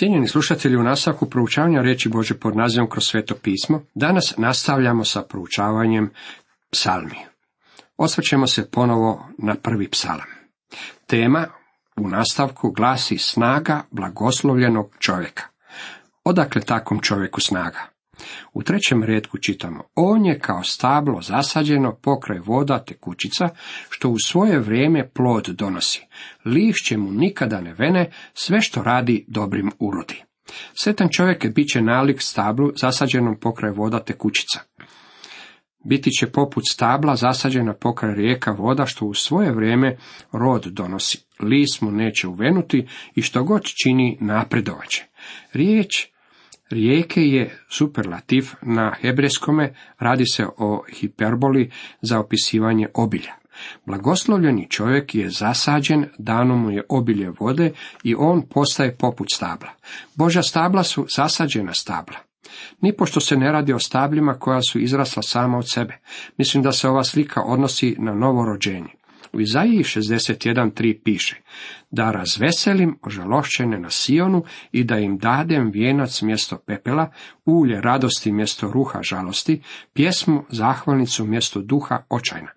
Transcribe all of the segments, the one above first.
Cijenjeni slušatelji, u nastavku proučavanja reći Bože pod nazivom kroz sveto pismo, danas nastavljamo sa proučavanjem psalmi. Osvrćemo se ponovo na prvi psalam. Tema u nastavku glasi snaga blagoslovljenog čovjeka. Odakle takvom čovjeku snaga? U trećem redku čitamo, on je kao stablo zasađeno pokraj voda tekućica, što u svoje vrijeme plod donosi. Lišće mu nikada ne vene, sve što radi dobrim urodi. Sretan čovjek je bit će nalik stablu zasađenom pokraj voda tekućica. Biti će poput stabla zasađena pokraj rijeka voda što u svoje vrijeme rod donosi. Lis mu neće uvenuti i što god čini napredovaće. Riječ Rijeke je superlativ na hebrejskome, radi se o hiperboli za opisivanje obilja. Blagoslovljeni čovjek je zasađen, dano mu je obilje vode i on postaje poput stabla. Božja stabla su zasađena stabla. Nipošto se ne radi o stablima koja su izrasla sama od sebe. Mislim da se ova slika odnosi na novo rođenje. U Izaiji 61.3 piše da razveselim ožalošćene na Sionu i da im dadem vijenac mjesto pepela, ulje radosti mjesto ruha žalosti, pjesmu zahvalnicu mjesto duha očajna.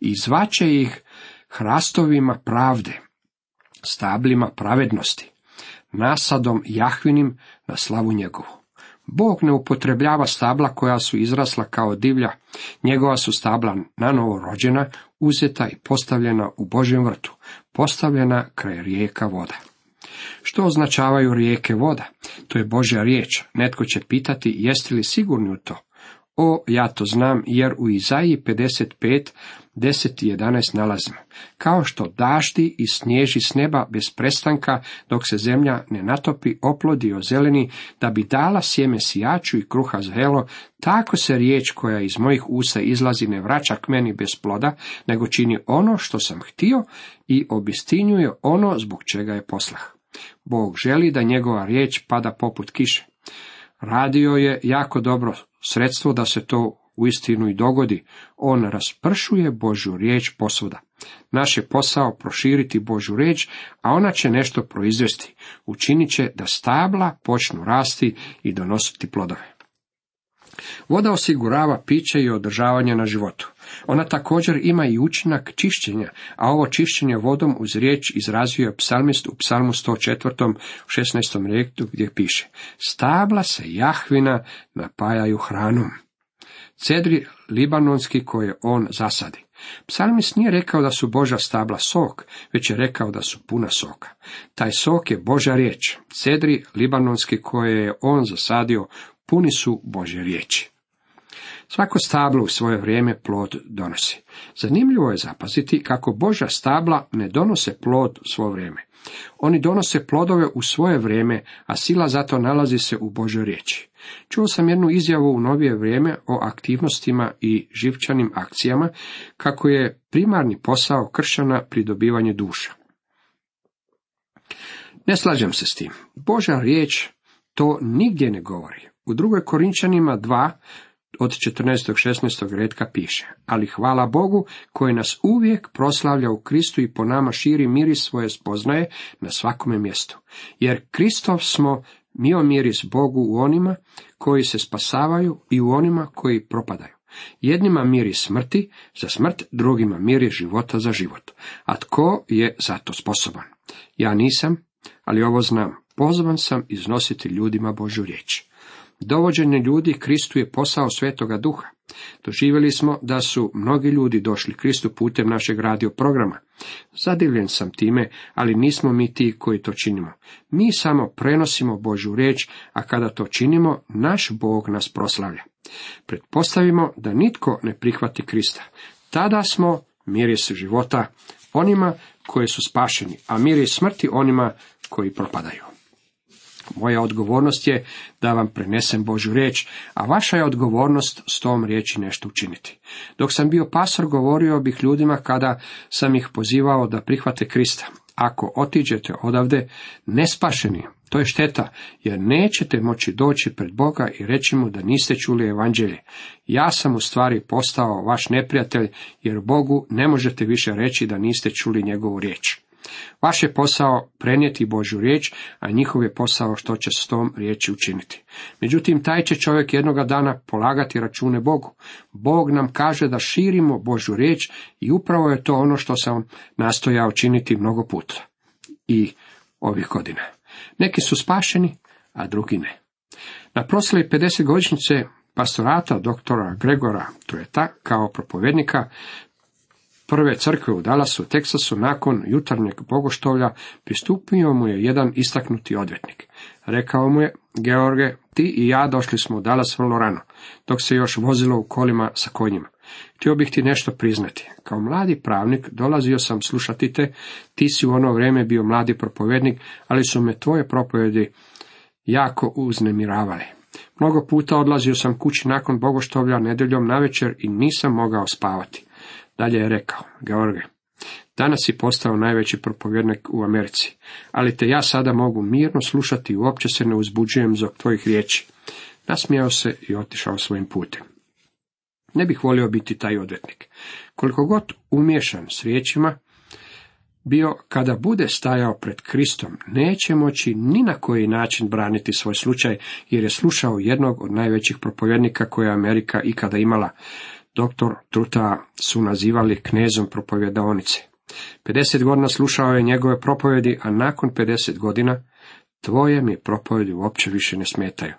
I zvaće ih hrastovima pravde, stablima pravednosti, nasadom jahvinim na slavu njegovu. Bog ne upotrebljava stabla koja su izrasla kao divlja, njegova su stabla nanovo rođena, uzeta i postavljena u Božjem vrtu, postavljena kraj rijeka voda. Što označavaju rijeke voda? To je Božja riječ. Netko će pitati jeste li sigurni u to? O, ja to znam, jer u Izaiji 55, 10 i 11 nalazimo. Kao što daždi i snježi s neba bez prestanka, dok se zemlja ne natopi, oplodi o zeleni, da bi dala sjeme sijaču i kruha zrelo, tako se riječ koja iz mojih usta izlazi ne vraća k meni bez ploda, nego čini ono što sam htio i obistinjuje ono zbog čega je poslah. Bog želi da njegova riječ pada poput kiše. Radio je jako dobro sredstvo da se to uistinu i dogodi. On raspršuje Božju riječ posvuda. Naš je posao proširiti Božju riječ, a ona će nešto proizvesti. Učinit će da stabla počnu rasti i donositi plodove. Voda osigurava piće i održavanje na životu. Ona također ima i učinak čišćenja, a ovo čišćenje vodom uz riječ izrazio je psalmist u psalmu 104. u 16. rektu gdje piše Stabla se Jahvina napajaju hranom. Cedri libanonski koje on zasadi. Psalmist nije rekao da su Boža stabla sok, već je rekao da su puna soka. Taj sok je Božja riječ. Cedri libanonski koje je on zasadio puni su Božje riječi. Svako stablo u svoje vrijeme plod donosi. Zanimljivo je zapaziti kako Božja stabla ne donose plod u svoje vrijeme. Oni donose plodove u svoje vrijeme, a sila zato nalazi se u Božoj riječi. Čuo sam jednu izjavu u novije vrijeme o aktivnostima i živčanim akcijama, kako je primarni posao kršćana pridobivanje duša. Ne slažem se s tim. Božja riječ to nigdje ne govori. U drugoj Korinčanima 2 od 14. 16. redka piše, ali hvala Bogu koji nas uvijek proslavlja u Kristu i po nama širi miris svoje spoznaje na svakome mjestu. Jer Kristov smo mio miris Bogu u onima koji se spasavaju i u onima koji propadaju. Jednima miri smrti za smrt, drugima miri života za život. A tko je za to sposoban? Ja nisam, ali ovo znam. Pozvan sam iznositi ljudima Božu riječ. Dovođenje ljudi Kristu je posao svetoga duha. Doživjeli smo da su mnogi ljudi došli Kristu putem našeg radio programa. Zadivljen sam time, ali nismo mi ti koji to činimo. Mi samo prenosimo Božju riječ, a kada to činimo, naš Bog nas proslavlja. Pretpostavimo da nitko ne prihvati Krista. Tada smo miris života onima koji su spašeni, a miris smrti onima koji propadaju. Moja odgovornost je da vam prenesem Božju riječ, a vaša je odgovornost s tom riječi nešto učiniti. Dok sam bio pasor, govorio bih ljudima kada sam ih pozivao da prihvate Krista. Ako otiđete odavde nespašeni, to je šteta, jer nećete moći doći pred Boga i reći mu da niste čuli evanđelje. Ja sam u stvari postao vaš neprijatelj, jer Bogu ne možete više reći da niste čuli njegovu riječ. Vaš je posao prenijeti Božju riječ, a njihov je posao što će s tom riječi učiniti. Međutim, taj će čovjek jednoga dana polagati račune Bogu. Bog nam kaže da širimo Božju riječ i upravo je to ono što sam nastojao činiti mnogo puta. I ovih godina. Neki su spašeni, a drugi ne. Na proslavi 50 godišnjice pastorata doktora Gregora Trueta kao propovjednika prve crkve u Dallasu, Teksasu, nakon jutarnjeg bogoštovlja, pristupio mu je jedan istaknuti odvjetnik. Rekao mu je, George, ti i ja došli smo u Dallas vrlo rano, dok se još vozilo u kolima sa konjima. Htio bih ti nešto priznati. Kao mladi pravnik dolazio sam slušati te, ti si u ono vrijeme bio mladi propovjednik, ali su me tvoje propovjedi jako uznemiravali. Mnogo puta odlazio sam kući nakon bogoštovlja nedeljom navečer i nisam mogao spavati. Dalje je rekao, George, danas si postao najveći propovjednik u Americi, ali te ja sada mogu mirno slušati i uopće se ne uzbuđujem zbog tvojih riječi. Nasmijao se i otišao svojim putem. Ne bih volio biti taj odvetnik. Koliko god umješan s riječima, bio kada bude stajao pred Kristom, neće moći ni na koji način braniti svoj slučaj, jer je slušao jednog od najvećih propovjednika koje je Amerika ikada imala. Doktor Truta su nazivali knezom propovjedaonice. 50 godina slušao je njegove propovjedi, a nakon 50 godina tvoje mi propovjedi uopće više ne smetaju.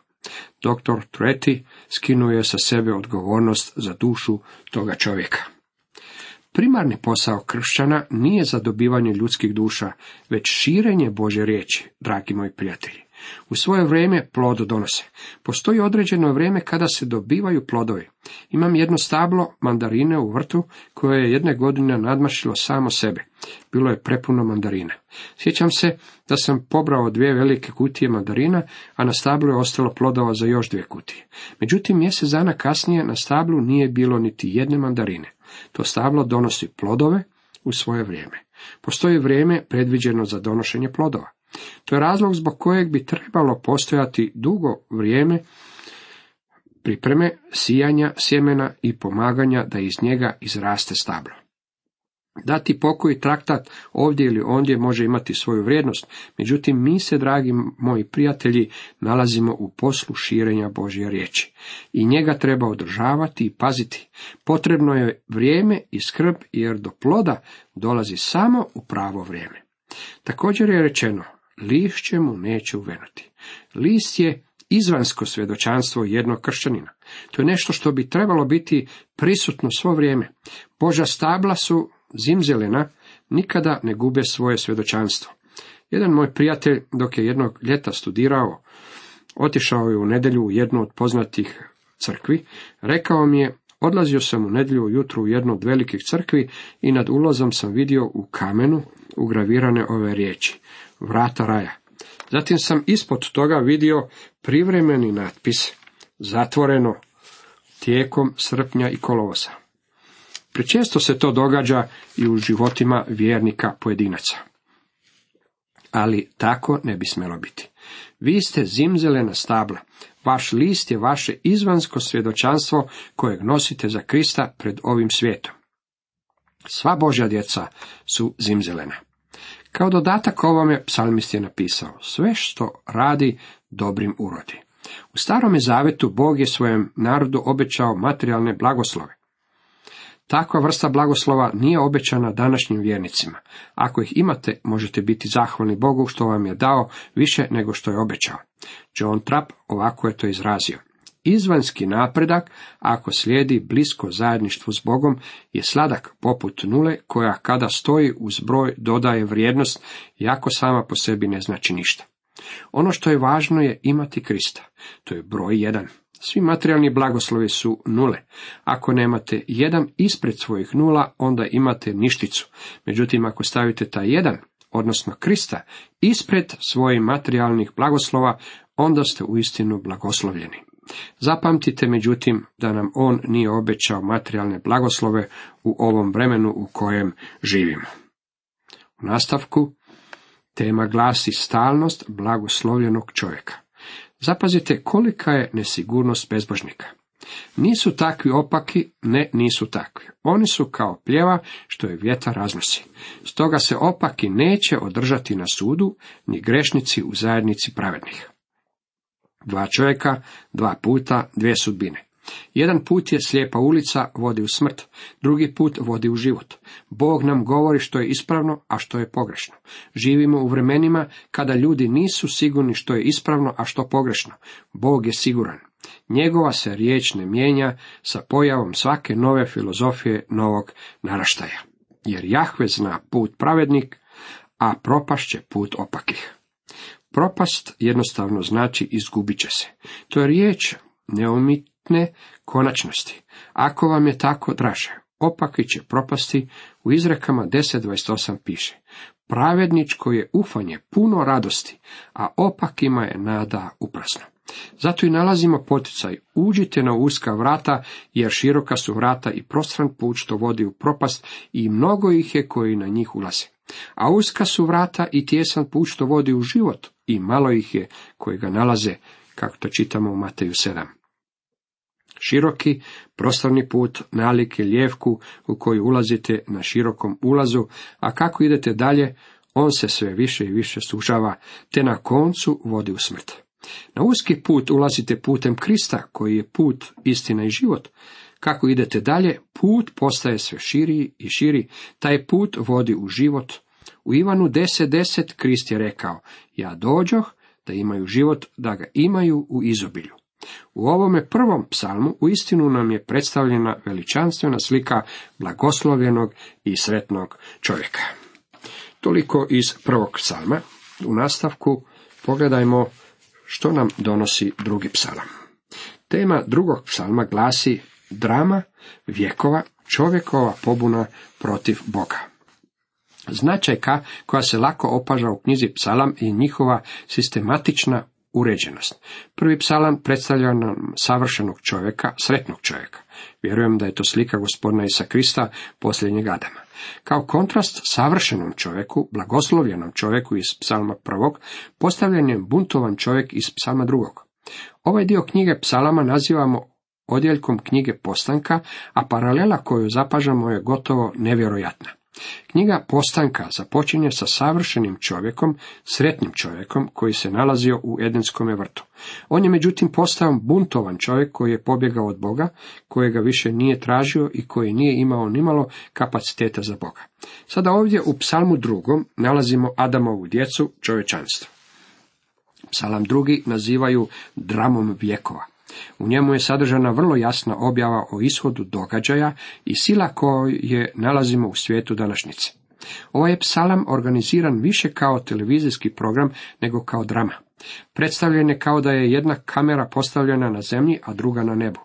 Doktor Treti skinuje sa sebe odgovornost za dušu toga čovjeka. Primarni posao kršćana nije zadobivanje ljudskih duša, već širenje Bože riječi, dragi moji prijatelji. U svoje vrijeme plod donose. Postoji određeno vrijeme kada se dobivaju plodovi. Imam jedno stablo mandarine u vrtu koje je jedne godine nadmašilo samo sebe. Bilo je prepuno mandarina. Sjećam se da sam pobrao dvije velike kutije mandarina, a na stablu je ostalo plodova za još dvije kutije. Međutim, mjesec dana kasnije na stablu nije bilo niti jedne mandarine. To stablo donosi plodove u svoje vrijeme. Postoji vrijeme predviđeno za donošenje plodova. To je razlog zbog kojeg bi trebalo postojati dugo vrijeme pripreme, sijanja sjemena i pomaganja da iz njega izraste stablo. Dati pokoji traktat ovdje ili ondje može imati svoju vrijednost, međutim mi se, dragi moji prijatelji, nalazimo u poslu širenja Božje riječi. I njega treba održavati i paziti. Potrebno je vrijeme i skrb, jer do ploda dolazi samo u pravo vrijeme. Također je rečeno, lišće mu neće uvenuti. List je izvansko svjedočanstvo jednog kršćanina. To je nešto što bi trebalo biti prisutno svo vrijeme. Boža stabla su zimzelena, nikada ne gube svoje svjedočanstvo. Jedan moj prijatelj, dok je jednog ljeta studirao, otišao je u nedjelju u jednu od poznatih crkvi, rekao mi je, odlazio sam u nedjelju ujutro u jednu od velikih crkvi i nad ulazom sam vidio u kamenu ugravirane ove riječi, vrata raja. Zatim sam ispod toga vidio privremeni natpis, zatvoreno tijekom srpnja i kolovoza. Prečesto se to događa i u životima vjernika pojedinaca. Ali tako ne bi smjelo biti. Vi ste zimzelena stabla. Vaš list je vaše izvansko svjedočanstvo kojeg nosite za Krista pred ovim svijetom. Sva Božja djeca su zimzelena. Kao dodatak ovome psalmist je napisao, sve što radi dobrim urodi. U starome zavetu Bog je svojem narodu obećao materijalne blagoslove. Takva vrsta blagoslova nije obećana današnjim vjernicima. Ako ih imate, možete biti zahvalni Bogu što vam je dao više nego što je obećao. John Trapp ovako je to izrazio. Izvanski napredak, ako slijedi blisko zajedništvu s Bogom, je sladak poput nule koja kada stoji uz broj dodaje vrijednost, jako sama po sebi ne znači ništa. Ono što je važno je imati Krista. To je broj jedan. Svi materijalni blagoslovi su nule. Ako nemate jedan ispred svojih nula, onda imate ništicu. Međutim, ako stavite taj jedan, odnosno Krista, ispred svojih materijalnih blagoslova, onda ste uistinu blagoslovljeni. Zapamtite međutim da nam on nije obećao materijalne blagoslove u ovom vremenu u kojem živimo. U nastavku tema glasi stalnost blagoslovljenog čovjeka. Zapazite kolika je nesigurnost bezbožnika. Nisu takvi opaki, ne nisu takvi. Oni su kao pljeva što je vjetar raznosi. Stoga se opaki neće održati na sudu, ni grešnici u zajednici pravednih. Dva čovjeka, dva puta, dvije sudbine. Jedan put je slijepa ulica, vodi u smrt, drugi put vodi u život. Bog nam govori što je ispravno, a što je pogrešno. Živimo u vremenima kada ljudi nisu sigurni što je ispravno, a što pogrešno. Bog je siguran. Njegova se riječ ne mijenja sa pojavom svake nove filozofije novog naraštaja. Jer Jahve zna put pravednik, a propašće put opakih. Propast jednostavno znači izgubit će se. To je riječ neumitne konačnosti. Ako vam je tako draže, opaki će propasti, u izrekama 10.28 piše. Pravedničko je ufanje puno radosti, a opakima je nada uprazno. Zato i nalazimo poticaj, uđite na uska vrata, jer široka su vrata i prostran put što vodi u propast i mnogo ih je koji na njih ulaze. A uska su vrata i tjesan put što vodi u život i malo ih je koji ga nalaze, kako to čitamo u Mateju 7. Široki, prostorni put, nalik je ljevku u koji ulazite na širokom ulazu, a kako idete dalje, on se sve više i više sužava, te na koncu vodi u smrt. Na uski put ulazite putem Krista, koji je put, istina i život. Kako idete dalje, put postaje sve širiji i širi, taj put vodi u život. U Ivanu 10.10 Krist je rekao, ja dođoh da imaju život, da ga imaju u izobilju. U ovome prvom psalmu u istinu nam je predstavljena veličanstvena slika blagoslovljenog i sretnog čovjeka. Toliko iz prvog psalma. U nastavku pogledajmo što nam donosi drugi psalam. Tema drugog psalma glasi drama vjekova čovjekova pobuna protiv Boga. Značajka koja se lako opaža u knjizi psalam i njihova sistematična uređenost. Prvi psalam predstavlja nam savršenog čovjeka, sretnog čovjeka. Vjerujem da je to slika gospodina Isa Krista, posljednjeg Adama. Kao kontrast savršenom čovjeku, blagoslovljenom čovjeku iz psalma prvog, postavljen je buntovan čovjek iz psalma drugog. Ovaj dio knjige psalama nazivamo odjeljkom knjige postanka, a paralela koju zapažamo je gotovo nevjerojatna. Knjiga Postanka započinje sa savršenim čovjekom, sretnim čovjekom koji se nalazio u Edenskome vrtu. On je međutim postao buntovan čovjek koji je pobjegao od Boga, kojega više nije tražio i koji nije imao nimalo kapaciteta za Boga. Sada ovdje u psalmu drugom nalazimo Adamovu djecu, čovječanstvo. Psalam drugi nazivaju dramom vjekova. U njemu je sadržana vrlo jasna objava o ishodu događaja i sila koje nalazimo u svijetu današnjice. Ovaj je psalam organiziran više kao televizijski program nego kao drama. Predstavljen je kao da je jedna kamera postavljena na zemlji, a druga na nebu.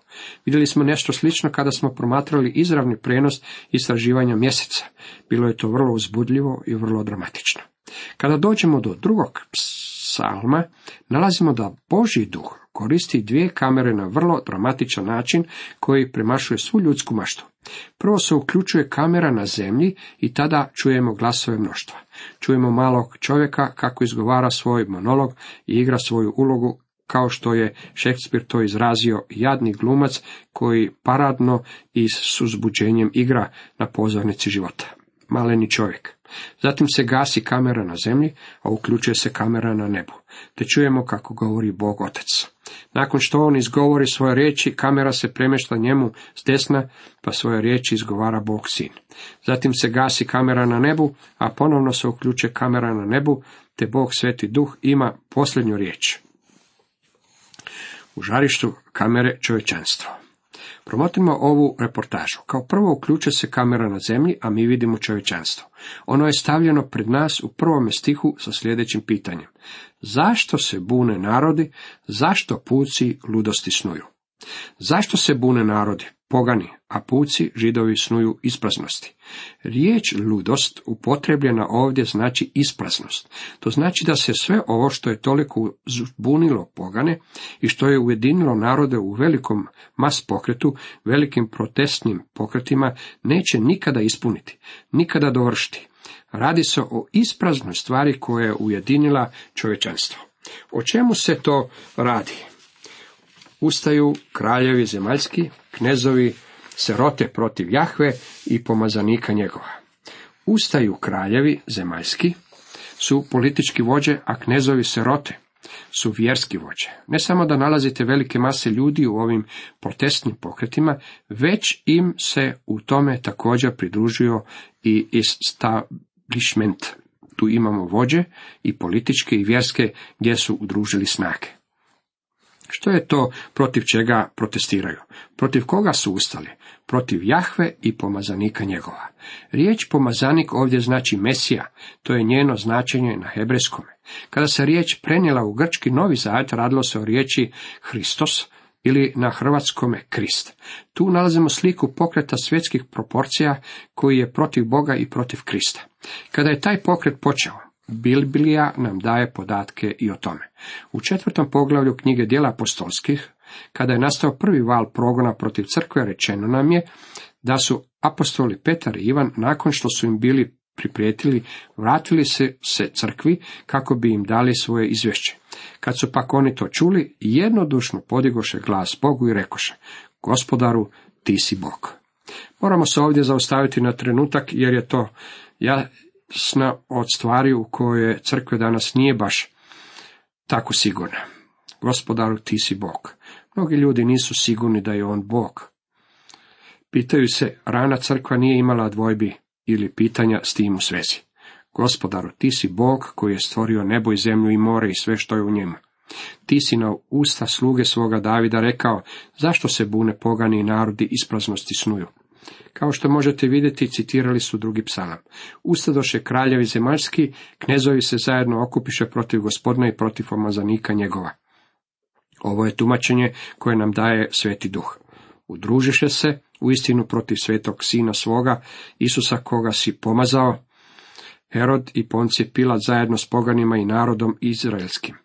Vidjeli smo nešto slično kada smo promatrali izravni prenos istraživanja mjeseca. Bilo je to vrlo uzbudljivo i vrlo dramatično. Kada dođemo do drugog psalma, nalazimo da Boži duh koristi dvije kamere na vrlo dramatičan način koji premašuje svu ljudsku maštu. Prvo se uključuje kamera na zemlji i tada čujemo glasove mnoštva. Čujemo malog čovjeka kako izgovara svoj monolog i igra svoju ulogu kao što je Šekspir to izrazio jadni glumac koji paradno i s uzbuđenjem igra na pozornici života. Maleni čovjek. Zatim se gasi kamera na zemlji, a uključuje se kamera na nebu, te čujemo kako govori Bog Otac. Nakon što on izgovori svoje riječi, kamera se premješta njemu s desna, pa svoje riječi izgovara Bog Sin. Zatim se gasi kamera na nebu, a ponovno se uključuje kamera na nebu, te Bog Sveti Duh ima posljednju riječ. U žarištu kamere čovječanstvo. Promotrimo ovu reportažu. Kao prvo uključuje se kamera na zemlji, a mi vidimo čovječanstvo. Ono je stavljeno pred nas u prvome stihu sa sljedećim pitanjem. Zašto se bune narodi? Zašto puci ludosti snuju? Zašto se bune narodi? Pogani, a puci židovi snuju ispraznosti. Riječ ludost upotrebljena ovdje znači ispraznost. To znači da se sve ovo što je toliko zbunilo pogane i što je ujedinilo narode u velikom mas pokretu, velikim protestnim pokretima, neće nikada ispuniti, nikada dovršiti. Radi se o ispraznoj stvari koja je ujedinila čovječanstvo. O čemu se to radi? Ustaju kraljevi zemaljski, knezovi se rote protiv Jahve i pomazanika njegova. Ustaju kraljevi zemaljski su politički vođe, a knezovi se rote su vjerski vođe. Ne samo da nalazite velike mase ljudi u ovim protestnim pokretima, već im se u tome također pridružio i establishment. Tu imamo vođe i političke i vjerske gdje su udružili snage. Što je to protiv čega protestiraju? Protiv koga su ustali? Protiv Jahve i pomazanika njegova. Riječ pomazanik ovdje znači Mesija, to je njeno značenje na hebrejskome. Kada se riječ prenijela u grčki novi zavet, radilo se o riječi Hristos, ili na hrvatskome Krist. Tu nalazimo sliku pokreta svjetskih proporcija koji je protiv Boga i protiv Krista. Kada je taj pokret počeo, Biblija nam daje podatke i o tome. U četvrtom poglavlju knjige dijela apostolskih, kada je nastao prvi val progona protiv crkve, rečeno nam je da su apostoli Petar i Ivan, nakon što su im bili priprijetili, vratili se, se crkvi kako bi im dali svoje izvješće. Kad su pak oni to čuli, jednodušno podigoše glas Bogu i rekoše, gospodaru, ti si Bog. Moramo se ovdje zaustaviti na trenutak, jer je to ja sna od stvari u koje crkve danas nije baš tako sigurna. Gospodaru, ti si Bog. Mnogi ljudi nisu sigurni da je on Bog. Pitaju se, rana crkva nije imala dvojbi ili pitanja s tim u svezi. Gospodaru, ti si Bog koji je stvorio nebo i zemlju i more i sve što je u njima. Ti si na usta sluge svoga Davida rekao, zašto se bune pogani i narodi ispraznosti snuju? Kao što možete vidjeti, citirali su drugi psalam. Ustadoše kraljevi zemaljski, knezovi se zajedno okupiše protiv gospodina i protiv omazanika njegova. Ovo je tumačenje koje nam daje sveti duh. Udružiše se u istinu protiv svetog sina svoga, Isusa koga si pomazao, Herod i Poncije Pilat zajedno s poganima i narodom izraelskim.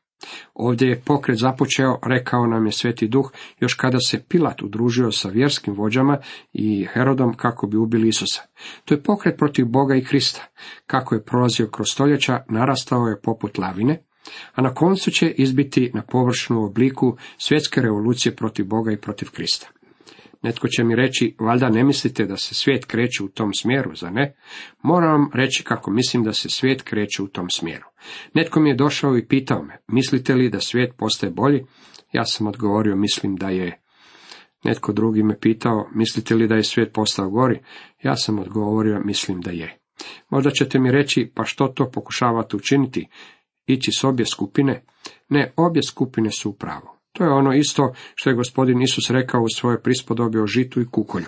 Ovdje je pokret započeo, rekao nam je Sveti Duh, još kada se Pilat udružio sa vjerskim vođama i Herodom kako bi ubili Isusa. To je pokret protiv Boga i Krista. Kako je prolazio kroz stoljeća, narastao je poput lavine, a na koncu će izbiti na površnu obliku svjetske revolucije protiv Boga i protiv Krista. Netko će mi reći, valjda ne mislite da se svijet kreće u tom smjeru, za ne? Moram vam reći kako mislim da se svijet kreće u tom smjeru. Netko mi je došao i pitao me, mislite li da svijet postaje bolji? Ja sam odgovorio, mislim da je. Netko drugi me pitao, mislite li da je svijet postao gori? Ja sam odgovorio, mislim da je. Možda ćete mi reći, pa što to pokušavate učiniti? Ići s obje skupine? Ne, obje skupine su u pravu. To je ono isto što je gospodin Isus rekao u svojoj prispodobi o žitu i kukolju.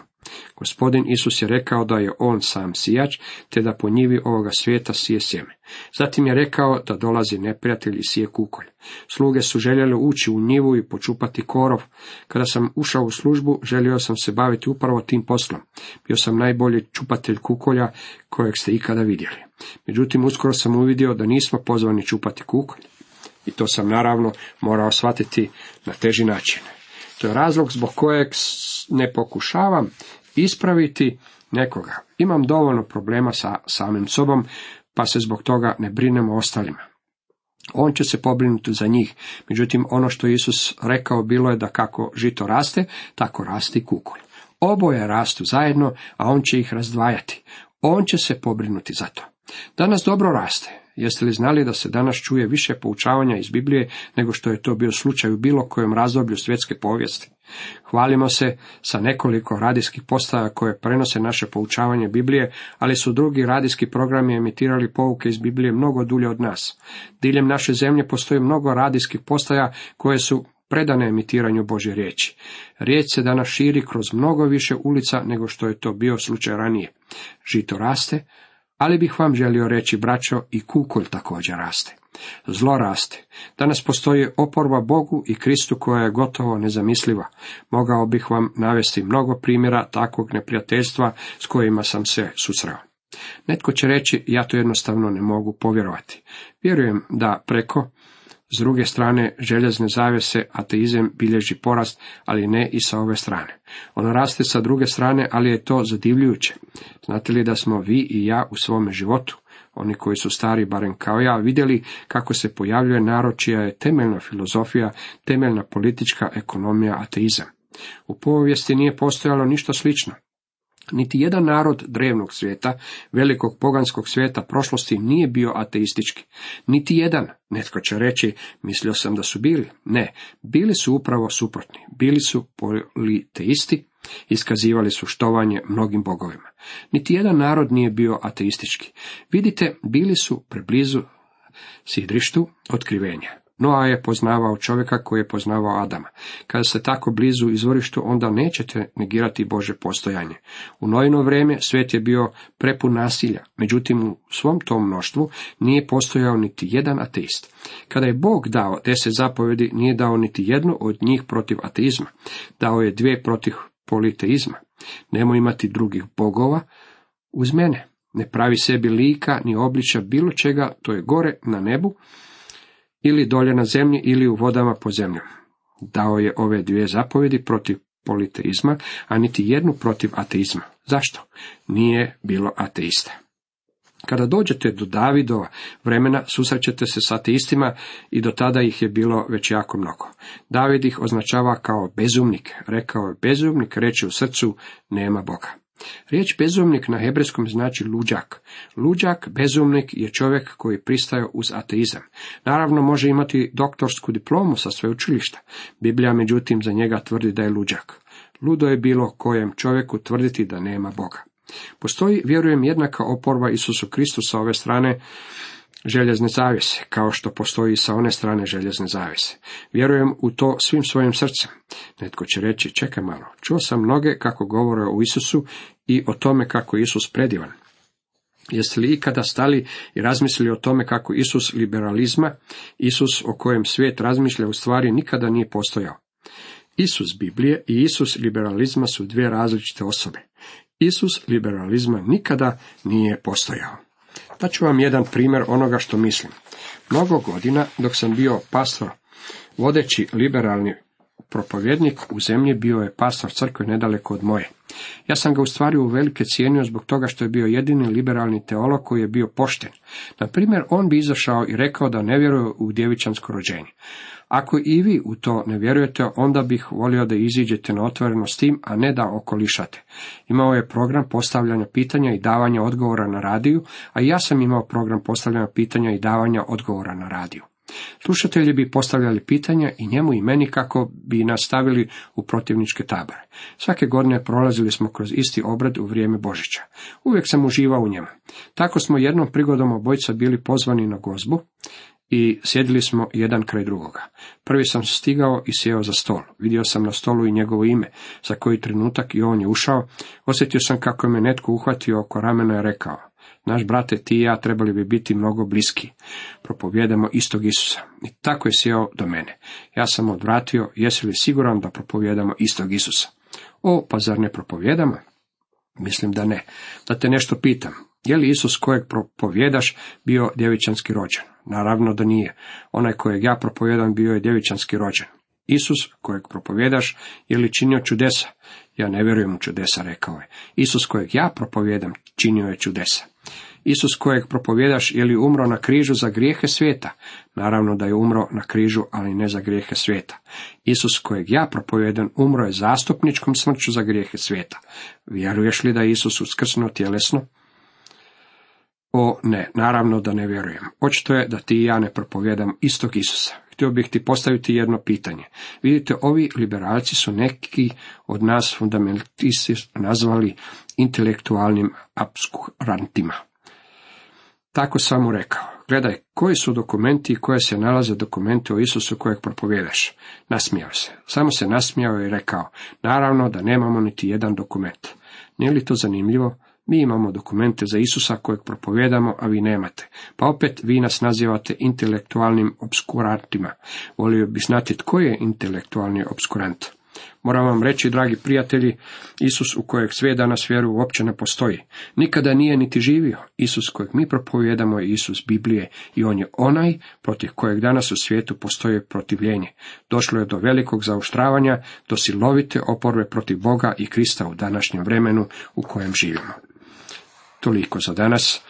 Gospodin Isus je rekao da je on sam sijač, te da po njivi ovoga svijeta sije sjeme. Zatim je rekao da dolazi neprijatelj i sije kukolj. Sluge su željeli ući u njivu i počupati korov. Kada sam ušao u službu, želio sam se baviti upravo tim poslom. Bio sam najbolji čupatelj kukolja kojeg ste ikada vidjeli. Međutim, uskoro sam uvidio da nismo pozvani čupati kukolj, i to sam naravno morao shvatiti na teži način. To je razlog zbog kojeg ne pokušavam ispraviti nekoga. Imam dovoljno problema sa samim sobom, pa se zbog toga ne brinem o ostalima. On će se pobrinuti za njih. Međutim, ono što Isus rekao bilo je da kako žito raste, tako raste i kukolj. Oboje rastu zajedno, a on će ih razdvajati. On će se pobrinuti za to. Danas dobro raste. Jeste li znali da se danas čuje više poučavanja iz Biblije nego što je to bio slučaj u bilo kojem razdoblju svjetske povijesti? Hvalimo se sa nekoliko radijskih postaja koje prenose naše poučavanje Biblije, ali su drugi radijski programi emitirali pouke iz Biblije mnogo dulje od nas. Diljem naše zemlje postoji mnogo radijskih postaja koje su predane emitiranju Božje riječi. Riječ se danas širi kroz mnogo više ulica nego što je to bio slučaj ranije. Žito raste, ali bih vam želio reći, braćo, i kukolj također raste. Zlo raste. Danas postoji oporba Bogu i Kristu koja je gotovo nezamisliva. Mogao bih vam navesti mnogo primjera takvog neprijateljstva s kojima sam se susreo. Netko će reći, ja to jednostavno ne mogu povjerovati. Vjerujem da preko s druge strane, željezne zavese, ateizam bilježi porast, ali ne i sa ove strane. Ono raste sa druge strane, ali je to zadivljujuće. Znate li da smo vi i ja u svome životu, Oni koji su stari, barem kao ja, vidjeli kako se pojavljuje narod čija je temeljna filozofija, temeljna politička ekonomija ateizam. U povijesti nije postojalo ništa slično. Niti jedan narod drevnog svijeta, velikog poganskog svijeta prošlosti nije bio ateistički. Niti jedan, netko će reći, mislio sam da su bili. Ne, bili su upravo suprotni. Bili su politeisti, iskazivali su štovanje mnogim bogovima. Niti jedan narod nije bio ateistički. Vidite, bili su preblizu sidrištu otkrivenja. Noa je poznavao čovjeka koji je poznavao Adama. Kada ste tako blizu izvorištu, onda nećete negirati Bože postojanje. U nojno vrijeme svijet je bio prepun nasilja, međutim u svom tom mnoštvu nije postojao niti jedan ateist. Kada je Bog dao deset zapovedi, nije dao niti jednu od njih protiv ateizma. Dao je dvije protiv politeizma. Nemoj imati drugih bogova uz mene. Ne pravi sebi lika ni obliča bilo čega, to je gore na nebu, ili dolje na zemlji ili u vodama po zemlju. Dao je ove dvije zapovjedi protiv politeizma, a niti jednu protiv ateizma. Zašto? Nije bilo ateista. Kada dođete do Davidova vremena, susrećete se s ateistima i do tada ih je bilo već jako mnogo. David ih označava kao bezumnik. Rekao je bezumnik, reče u srcu, nema Boga. Riječ bezumnik na hebrejskom znači luđak. Luđak, bezumnik je čovjek koji pristaje uz ateizam. Naravno može imati doktorsku diplomu sa sveučilišta. Biblija međutim za njega tvrdi da je luđak. Ludo je bilo kojem čovjeku tvrditi da nema Boga. Postoji, vjerujem, jednaka oporba Isusu Kristu sa ove strane željezne zavjese, kao što postoji sa one strane željezne zavjese. Vjerujem u to svim svojim srcem. Netko će reći, čekaj malo, čuo sam mnoge kako govore o Isusu i o tome kako je Isus predivan. Jeste li ikada stali i razmislili o tome kako Isus liberalizma, Isus o kojem svijet razmišlja u stvari nikada nije postojao? Isus Biblije i Isus liberalizma su dvije različite osobe. Isus liberalizma nikada nije postojao. Ću vam jedan primjer onoga što mislim. Mnogo godina, dok sam bio pastor, vodeći liberalni propovjednik u zemlji bio je pastor crkve nedaleko od moje. Ja sam ga u stvari u velike cijenio zbog toga što je bio jedini liberalni teolog koji je bio pošten. Na primjer, on bi izašao i rekao da ne vjeruje u djevičansko rođenje. Ako i vi u to ne vjerujete, onda bih volio da iziđete na otvoreno s tim, a ne da okolišate. Imao je program postavljanja pitanja i davanja odgovora na radiju, a ja sam imao program postavljanja pitanja i davanja odgovora na radiju. Slušatelji bi postavljali pitanja i njemu i meni kako bi nastavili u protivničke tabore. Svake godine prolazili smo kroz isti obrad u vrijeme Božića. Uvijek sam uživao u njemu. Tako smo jednom prigodom obojca bili pozvani na gozbu i sjedili smo jedan kraj drugoga. Prvi sam stigao i sjeo za stol. Vidio sam na stolu i njegovo ime. Za koji trenutak i on je ušao. Osjetio sam kako je me netko uhvatio oko ramena i rekao. Naš brate, ti i ja trebali bi biti mnogo bliski. Propovjedamo istog Isusa. I tako je sjeo do mene. Ja sam odvratio, jesi li siguran da propovjedamo istog Isusa? O, pa zar ne propovjedamo? Mislim da ne. Da te nešto pitam. Je li Isus kojeg propovjedaš bio djevičanski rođen? Naravno da nije. Onaj kojeg ja propovjedam bio je djevičanski rođen. Isus kojeg propovjedaš je li činio čudesa? Ja ne vjerujem u čudesa, rekao je. Isus kojeg ja propovjedam činio je čudesa. Isus kojeg propovjedaš je li umro na križu za grijehe svijeta? Naravno da je umro na križu, ali ne za grijehe svijeta. Isus kojeg ja propovjedam umro je zastupničkom smrću za grijehe svijeta. Vjeruješ li da je Isus uskrsnuo tjelesno? O ne, naravno da ne vjerujem. Očito je da ti i ja ne propovjedam istog Isusa. Htio bih ti postaviti jedno pitanje. Vidite, ovi liberalci su neki od nas fundamentalisti nazvali intelektualnim abskurantima. Tako sam mu rekao. Gledaj, koji su dokumenti i koje se nalaze dokumenti o Isusu kojeg propovjedaš? Nasmijao se. Samo se nasmijao i rekao, naravno da nemamo niti jedan dokument. Nije li to zanimljivo? Mi imamo dokumente za Isusa kojeg propovjedamo, a vi nemate. Pa opet vi nas nazivate intelektualnim obskurantima. Volio bih znati tko je intelektualni obskurant. Moram vam reći, dragi prijatelji, Isus u kojeg sve danas vjeru uopće ne postoji. Nikada nije niti živio. Isus kojeg mi propovjedamo je Isus Biblije i on je onaj protiv kojeg danas u svijetu postoji protivljenje. Došlo je do velikog zauštravanja, do silovite oporbe protiv Boga i Krista u današnjem vremenu u kojem živimo. Toliko za danas.